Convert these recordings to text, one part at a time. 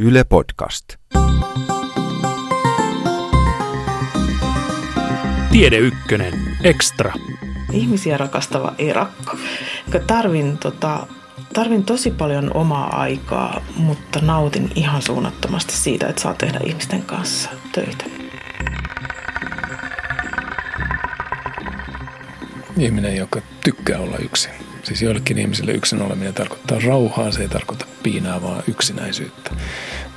Yle Podcast. Tiede Ykkönen, Extra. Ihmisiä rakastava erakko. Tarvin, tota, tarvin tosi paljon omaa aikaa, mutta nautin ihan suunnattomasti siitä, että saa tehdä ihmisten kanssa töitä. Ihminen, joka tykkää olla yksin. Siis joillekin ihmisille yksin oleminen tarkoittaa rauhaa, se ei tarkoita piinaa, vaan yksinäisyyttä.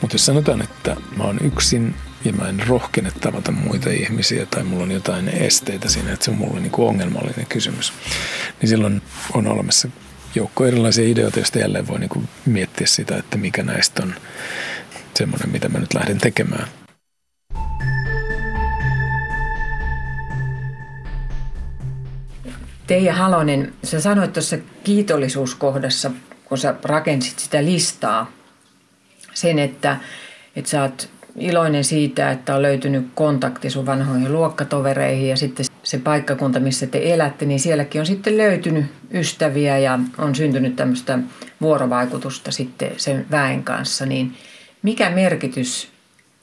Mutta jos sanotaan, että mä oon yksin ja mä en rohkene tavata muita ihmisiä tai mulla on jotain esteitä siinä, että se on mulle niin kuin ongelmallinen kysymys, niin silloin on olemassa joukko erilaisia ideoita, joista jälleen voi niin kuin miettiä sitä, että mikä näistä on semmoinen, mitä mä nyt lähden tekemään. Teija Halonen, sä sanoit tuossa kiitollisuuskohdassa, kun sä rakensit sitä listaa, sen, että, että sä oot iloinen siitä, että on löytynyt kontakti sun vanhoihin luokkatovereihin ja sitten se paikkakunta, missä te elätte, niin sielläkin on sitten löytynyt ystäviä ja on syntynyt tämmöistä vuorovaikutusta sitten sen väen kanssa. Niin mikä merkitys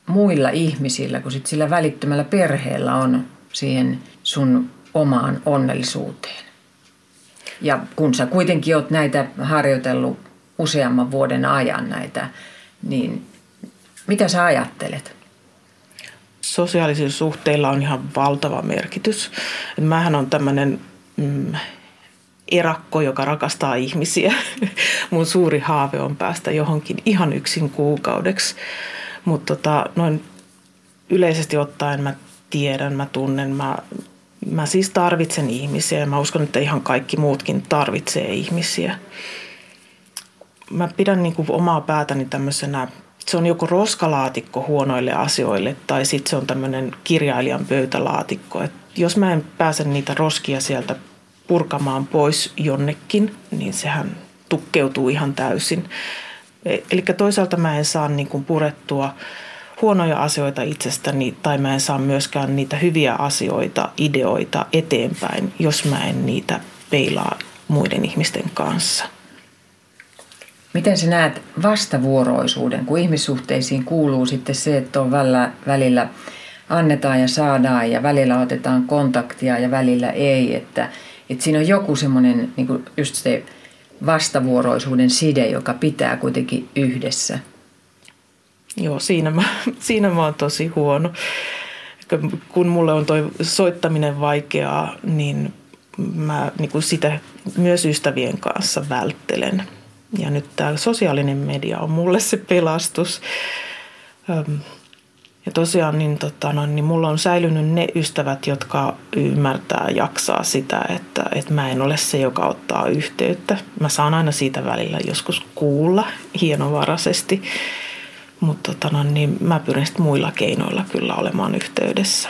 muilla ihmisillä kuin sillä välittömällä perheellä on siihen sun omaan onnellisuuteen? Ja kun sä kuitenkin oot näitä harjoitellut useamman vuoden ajan näitä, niin mitä sä ajattelet? Sosiaalisilla suhteilla on ihan valtava merkitys. Mähän on tämmöinen mm, erakko, joka rakastaa ihmisiä. Mun suuri haave on päästä johonkin ihan yksin kuukaudeksi. Mutta tota, noin yleisesti ottaen mä tiedän, mä tunnen, mä, mä siis tarvitsen ihmisiä ja mä uskon, että ihan kaikki muutkin tarvitsee ihmisiä. Mä pidän niin kuin omaa päätäni tämmöisenä se on joku roskalaatikko huonoille asioille tai sitten se on tämmöinen kirjailijan pöytälaatikko. Et jos mä en pääse niitä roskia sieltä purkamaan pois jonnekin, niin sehän tukkeutuu ihan täysin. E, Eli toisaalta mä en saa niin kuin purettua huonoja asioita itsestäni tai mä en saa myöskään niitä hyviä asioita, ideoita eteenpäin, jos mä en niitä peilaa muiden ihmisten kanssa – Miten sä näet vastavuoroisuuden, kun ihmissuhteisiin kuuluu sitten se, että on välillä, välillä annetaan ja saadaan ja välillä otetaan kontaktia ja välillä ei, että, että siinä on joku semmoinen niin just se vastavuoroisuuden side, joka pitää kuitenkin yhdessä. Joo, siinä mä, siinä mä oon tosi huono. Kun mulle on toi soittaminen vaikeaa, niin mä niin kuin sitä myös ystävien kanssa välttelen – ja nyt tämä sosiaalinen media on mulle se pelastus. Ja tosiaan niin, tota, no, niin mulla on säilynyt ne ystävät, jotka ymmärtää ja jaksaa sitä, että, että mä en ole se, joka ottaa yhteyttä. Mä saan aina siitä välillä joskus kuulla hienovaraisesti, mutta tota, no, niin mä pyrin sitten muilla keinoilla kyllä olemaan yhteydessä.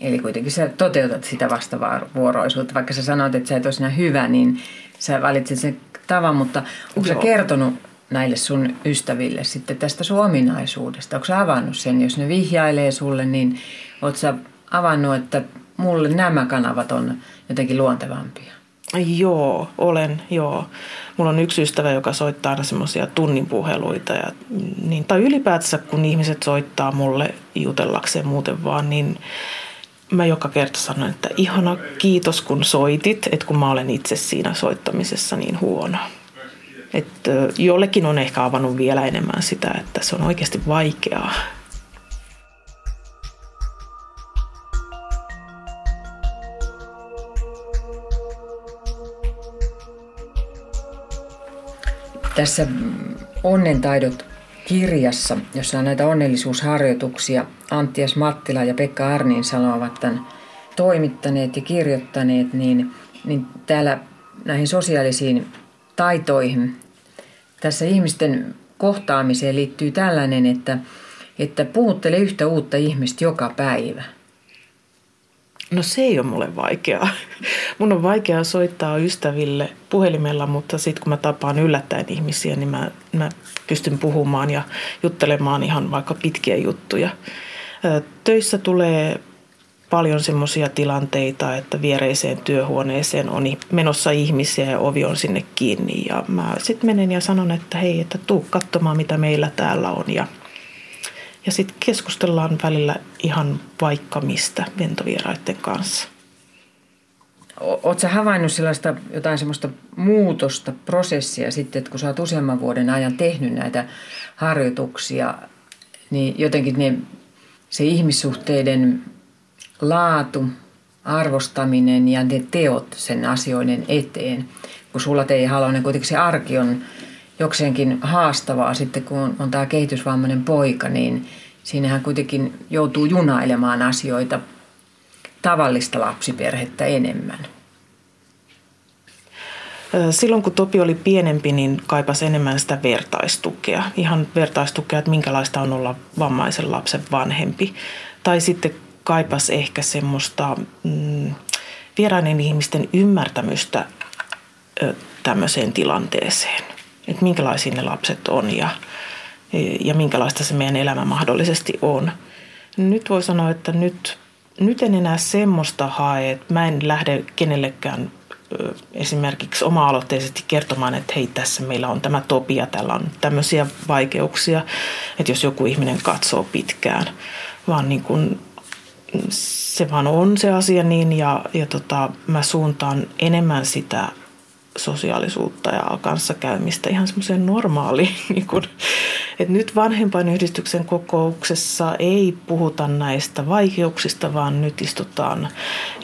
Eli kuitenkin sä toteutat sitä vastavuoroisuutta, vaikka sä sanoit, että sä et ole hyvä, niin sä valitset sen tavan, mutta onko sä kertonut näille sun ystäville sitten tästä sun ominaisuudesta? Onko sä avannut sen, jos ne vihjailee sulle, niin oot sä avannut, että mulle nämä kanavat on jotenkin luontevampia? Joo, olen, joo. Mulla on yksi ystävä, joka soittaa aina semmoisia tunnin puheluita. Ja, niin, tai ylipäätänsä, kun ihmiset soittaa mulle jutellakseen muuten vaan, niin mä joka kerta sanon, että ihana, kiitos kun soitit, että kun mä olen itse siinä soittamisessa niin huono. Että jollekin on ehkä avannut vielä enemmän sitä, että se on oikeasti vaikeaa. Tässä onnentaidot kirjassa, jossa on näitä onnellisuusharjoituksia, Anttias Mattila ja Pekka Arniinsalo ovat tämän toimittaneet ja kirjoittaneet, niin, niin täällä näihin sosiaalisiin taitoihin, tässä ihmisten kohtaamiseen liittyy tällainen, että, että puhuttele yhtä uutta ihmistä joka päivä. No se ei ole mulle vaikeaa. Mun on vaikeaa soittaa ystäville puhelimella, mutta sitten kun mä tapaan yllättäen ihmisiä, niin mä, mä pystyn puhumaan ja juttelemaan ihan vaikka pitkiä juttuja. Töissä tulee paljon semmoisia tilanteita, että viereiseen työhuoneeseen on menossa ihmisiä ja ovi on sinne kiinni. Ja mä sitten menen ja sanon, että hei, että tuu katsomaan mitä meillä täällä on. Ja, ja sitten keskustellaan välillä ihan vaikka mistä ventovieraiden kanssa. Oletko havainnut sellaista jotain semmoista muutosta, prosessia sitten, että kun sä oot useamman vuoden ajan tehnyt näitä harjoituksia, niin jotenkin ne, se ihmissuhteiden laatu, arvostaminen ja ne teot sen asioiden eteen. Kun sulla Teija Halonen kuitenkin se arki on jokseenkin haastavaa sitten, kun on tämä kehitysvammainen poika, niin siinähän kuitenkin joutuu junailemaan asioita tavallista lapsiperhettä enemmän. Silloin kun Topi oli pienempi, niin kaipasi enemmän sitä vertaistukea. Ihan vertaistukea, että minkälaista on olla vammaisen lapsen vanhempi. Tai sitten kaipas ehkä semmoista mm, vieraiden ihmisten ymmärtämystä ö, tämmöiseen tilanteeseen. Että minkälaisia ne lapset on ja, ja minkälaista se meidän elämä mahdollisesti on. Nyt voi sanoa, että nyt, nyt en enää semmoista hae, että mä en lähde kenellekään esimerkiksi oma-aloitteisesti kertomaan, että hei tässä meillä on tämä topia, täällä on tämmöisiä vaikeuksia, että jos joku ihminen katsoo pitkään, vaan niin kuin se vaan on se asia niin ja, ja tota, mä suuntaan enemmän sitä sosiaalisuutta ja kanssakäymistä ihan semmoiseen normaaliin. Niin kun, että nyt vanhempainyhdistyksen kokouksessa ei puhuta näistä vaikeuksista, vaan nyt istutaan,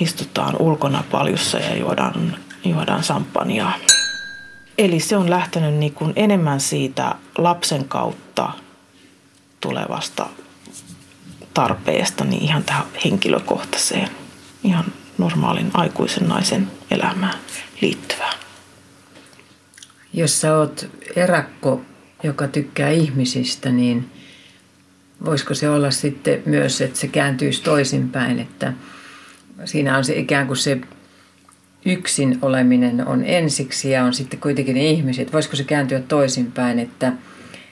istutaan ulkona paljussa ja juodaan, juodaan sampanjaa. Eli se on lähtenyt niin kuin enemmän siitä lapsen kautta tulevasta tarpeesta niin ihan tähän henkilökohtaiseen, ihan normaalin aikuisen naisen elämään liittyvää. Jos sä oot erakko, joka tykkää ihmisistä, niin voisiko se olla sitten myös, että se kääntyisi toisinpäin, että siinä on se ikään kuin se yksin oleminen on ensiksi ja on sitten kuitenkin ne ihmiset. Voisiko se kääntyä toisinpäin, että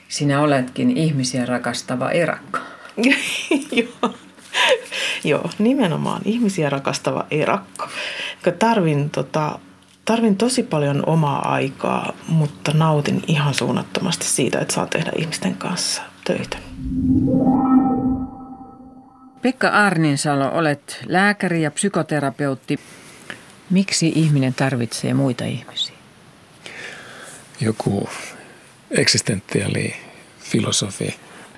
sinä oletkin ihmisiä rakastava erakko? Joo. Joo, nimenomaan ihmisiä rakastava erakko. Tarvin, tota, tarvin tosi paljon omaa aikaa, mutta nautin ihan suunnattomasti siitä, että saan tehdä ihmisten kanssa töitä. Pekka Arninsalo, olet lääkäri ja psykoterapeutti. Miksi ihminen tarvitsee muita ihmisiä? Joku eksistentiaali filosofi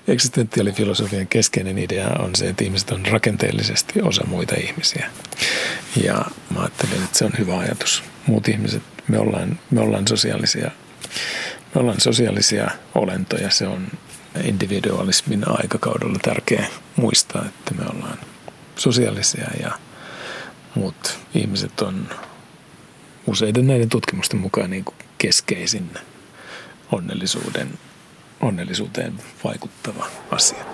eksistentiaalifilosofian keskeinen idea on se, että ihmiset on rakenteellisesti osa muita ihmisiä. Ja mä ajattelen, että se on hyvä ajatus. Muut ihmiset, me ollaan, me ollaan sosiaalisia me ollaan sosiaalisia olentoja. Se on individualismin aikakaudella tärkeä muistaa, että me ollaan sosiaalisia ja muut ihmiset on useiden näiden tutkimusten mukaan niin kuin keskeisin onnellisuuden onnellisuuteen vaikuttava asia.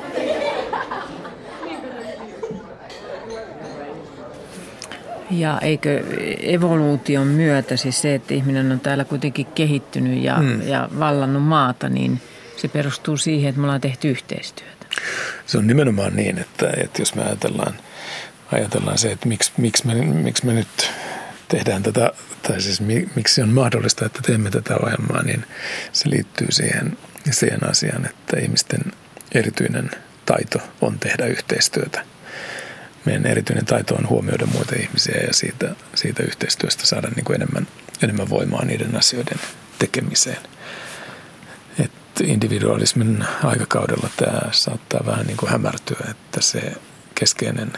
Ja eikö evoluution myötä, siis se, että ihminen on täällä kuitenkin kehittynyt ja, mm. ja vallannut maata, niin se perustuu siihen, että me ollaan tehty yhteistyötä. Se on nimenomaan niin, että, että jos me ajatellaan, ajatellaan se, että miksi, miksi, me, miksi me nyt tehdään tätä, tai siis miksi on mahdollista, että teemme tätä ohjelmaa, niin se liittyy siihen siihen asiaan, että ihmisten erityinen taito on tehdä yhteistyötä. Meidän erityinen taito on huomioida muita ihmisiä ja siitä, siitä yhteistyöstä saada niin kuin enemmän, enemmän voimaa niiden asioiden tekemiseen. Et individualismin aikakaudella tämä saattaa vähän niin kuin hämärtyä, että se keskeinen,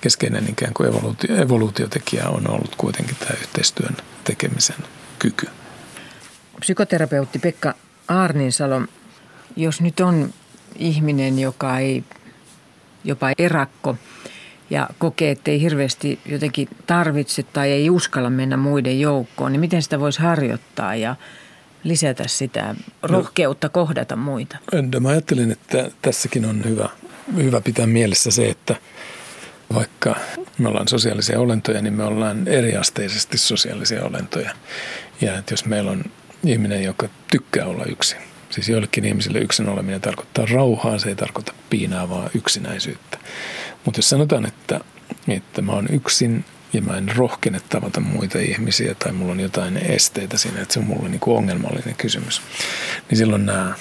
keskeinen ikään kuin evoluutio, evoluutiotekijä on ollut kuitenkin tämä yhteistyön tekemisen kyky. Psykoterapeutti Pekka Arninsalo, jos nyt on ihminen, joka ei jopa erakko ja kokee, että ei hirveästi jotenkin tarvitse tai ei uskalla mennä muiden joukkoon, niin miten sitä voisi harjoittaa ja lisätä sitä rohkeutta kohdata muita? No, mä ajattelin, että tässäkin on hyvä, hyvä pitää mielessä se, että vaikka me ollaan sosiaalisia olentoja, niin me ollaan eriasteisesti sosiaalisia olentoja. Ja että jos meillä on ihminen, joka tykkää olla yksin. Siis joillekin ihmisille yksin oleminen tarkoittaa rauhaa, se ei tarkoita piinaavaa yksinäisyyttä. Mutta jos sanotaan, että että mä oon yksin ja mä en rohkene tavata muita ihmisiä tai mulla on jotain esteitä siinä, että se on mulle niin ongelmallinen kysymys. Niin silloin nämä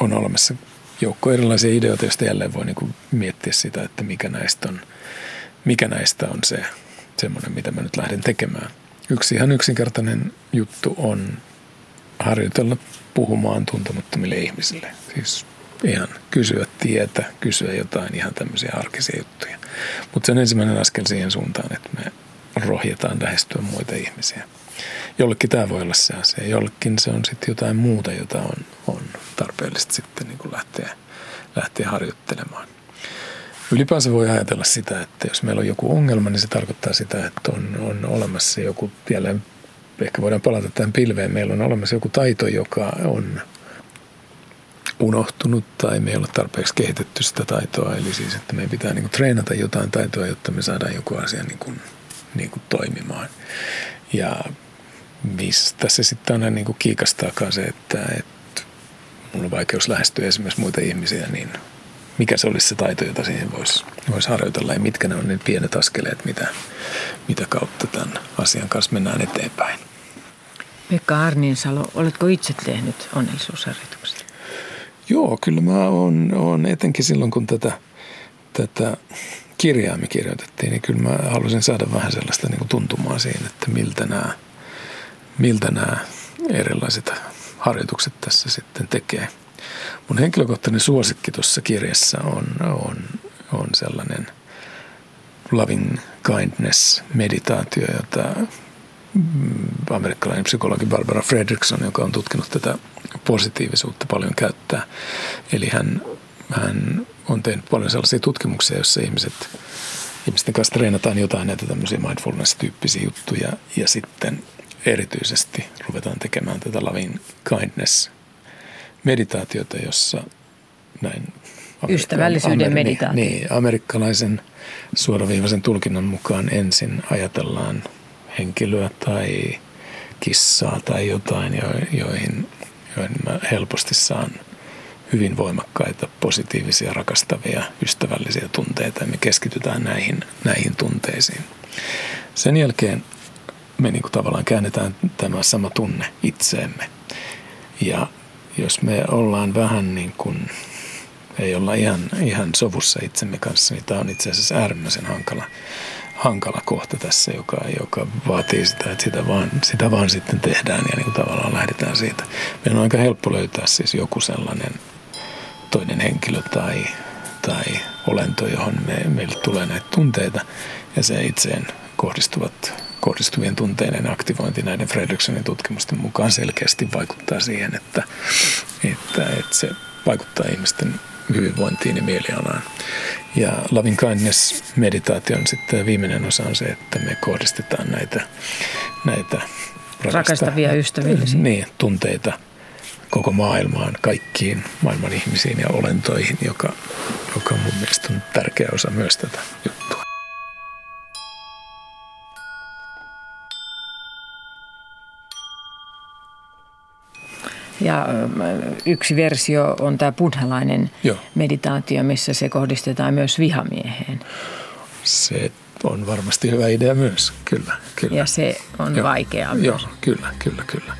on olemassa joukko erilaisia ideoita, joista jälleen voi niin kuin miettiä sitä, että mikä näistä on, mikä näistä on se semmoinen, mitä mä nyt lähden tekemään. Yksi ihan yksinkertainen juttu on harjoitella puhumaan tuntemattomille ihmisille. Siis ihan kysyä tietä, kysyä jotain ihan tämmöisiä arkisia juttuja. Mutta se on ensimmäinen askel siihen suuntaan, että me rohjetaan lähestyä muita ihmisiä. Jollekin tämä voi olla se asia, jollekin se on sitten jotain muuta, jota on, on tarpeellista sitten niin kuin lähteä, lähteä harjoittelemaan. Ylipäänsä voi ajatella sitä, että jos meillä on joku ongelma, niin se tarkoittaa sitä, että on, on olemassa joku, jälleen ehkä voidaan palata tähän pilveen, meillä on olemassa joku taito, joka on unohtunut tai me ei ole tarpeeksi kehitetty sitä taitoa. Eli siis, että meidän pitää niin kuin treenata jotain taitoa, jotta me saadaan joku asia niin kuin, niin kuin toimimaan. Ja mistä se sitten aina niin kuin kiikastaakaan se, että, että mulla on vaikeus lähestyä esimerkiksi muita ihmisiä, niin mikä se olisi se taito, jota siihen voisi vois harjoitella ja mitkä ne on ne pienet askeleet, mitä, mitä kautta tämän asian kanssa mennään eteenpäin. Pekka Arninsalo, oletko itse tehnyt onnellisuusharjoituksia? Joo, kyllä mä oon, oon etenkin silloin, kun tätä, tätä kirjaa me kirjoitettiin, niin kyllä mä halusin saada vähän sellaista niin kuin tuntumaa siihen, että miltä nämä, miltä nämä erilaiset harjoitukset tässä sitten tekee. Mun henkilökohtainen suosikki tuossa kirjassa on, on, on sellainen loving kindness meditaatio, jota amerikkalainen psykologi Barbara Fredrickson, joka on tutkinut tätä positiivisuutta paljon käyttää. Eli hän, hän on tehnyt paljon sellaisia tutkimuksia, joissa ihmiset, ihmisten kanssa treenataan jotain näitä tämmöisiä mindfulness-tyyppisiä juttuja ja sitten erityisesti ruvetaan tekemään tätä loving kindness meditaatiota, jossa näin Ystävällisyyden Amer- meditaatio. Niin, amerikkalaisen suoraviivaisen tulkinnan mukaan ensin ajatellaan henkilöä tai kissaa tai jotain, joihin, joihin mä helposti saan hyvin voimakkaita, positiivisia, rakastavia, ystävällisiä tunteita me keskitytään näihin, näihin tunteisiin. Sen jälkeen me niin kuin tavallaan käännetään tämä sama tunne itseemme. Ja jos me ollaan vähän niin kuin, ei olla ihan, ihan sovussa itsemme kanssa, niin tämä on itse asiassa äärimmäisen hankala hankala kohta tässä, joka, joka vaatii sitä, että sitä vaan, sitä vaan sitten tehdään ja niin tavallaan lähdetään siitä. Meidän on aika helppo löytää siis joku sellainen toinen henkilö tai, tai olento, johon me, meille tulee näitä tunteita ja se itseen kohdistuvat, kohdistuvien tunteiden aktivointi näiden Fredricksonin tutkimusten mukaan selkeästi vaikuttaa siihen, että, että, että se vaikuttaa ihmisten hyvinvointiin ja mielialaan. Ja loving kindness meditaation sitten viimeinen osa on se, että me kohdistetaan näitä, näitä rakasta, rakastavia ystävillisiä niin, tunteita koko maailmaan, kaikkiin maailman ihmisiin ja olentoihin, joka, joka mun mielestä on tärkeä osa myös tätä juttua. Ja yksi versio on tämä buddhalainen Joo. meditaatio, missä se kohdistetaan myös vihamieheen. Se on varmasti hyvä idea myös, kyllä. kyllä. Ja se on Joo. vaikeaa myös. Joo, kyllä, kyllä, kyllä.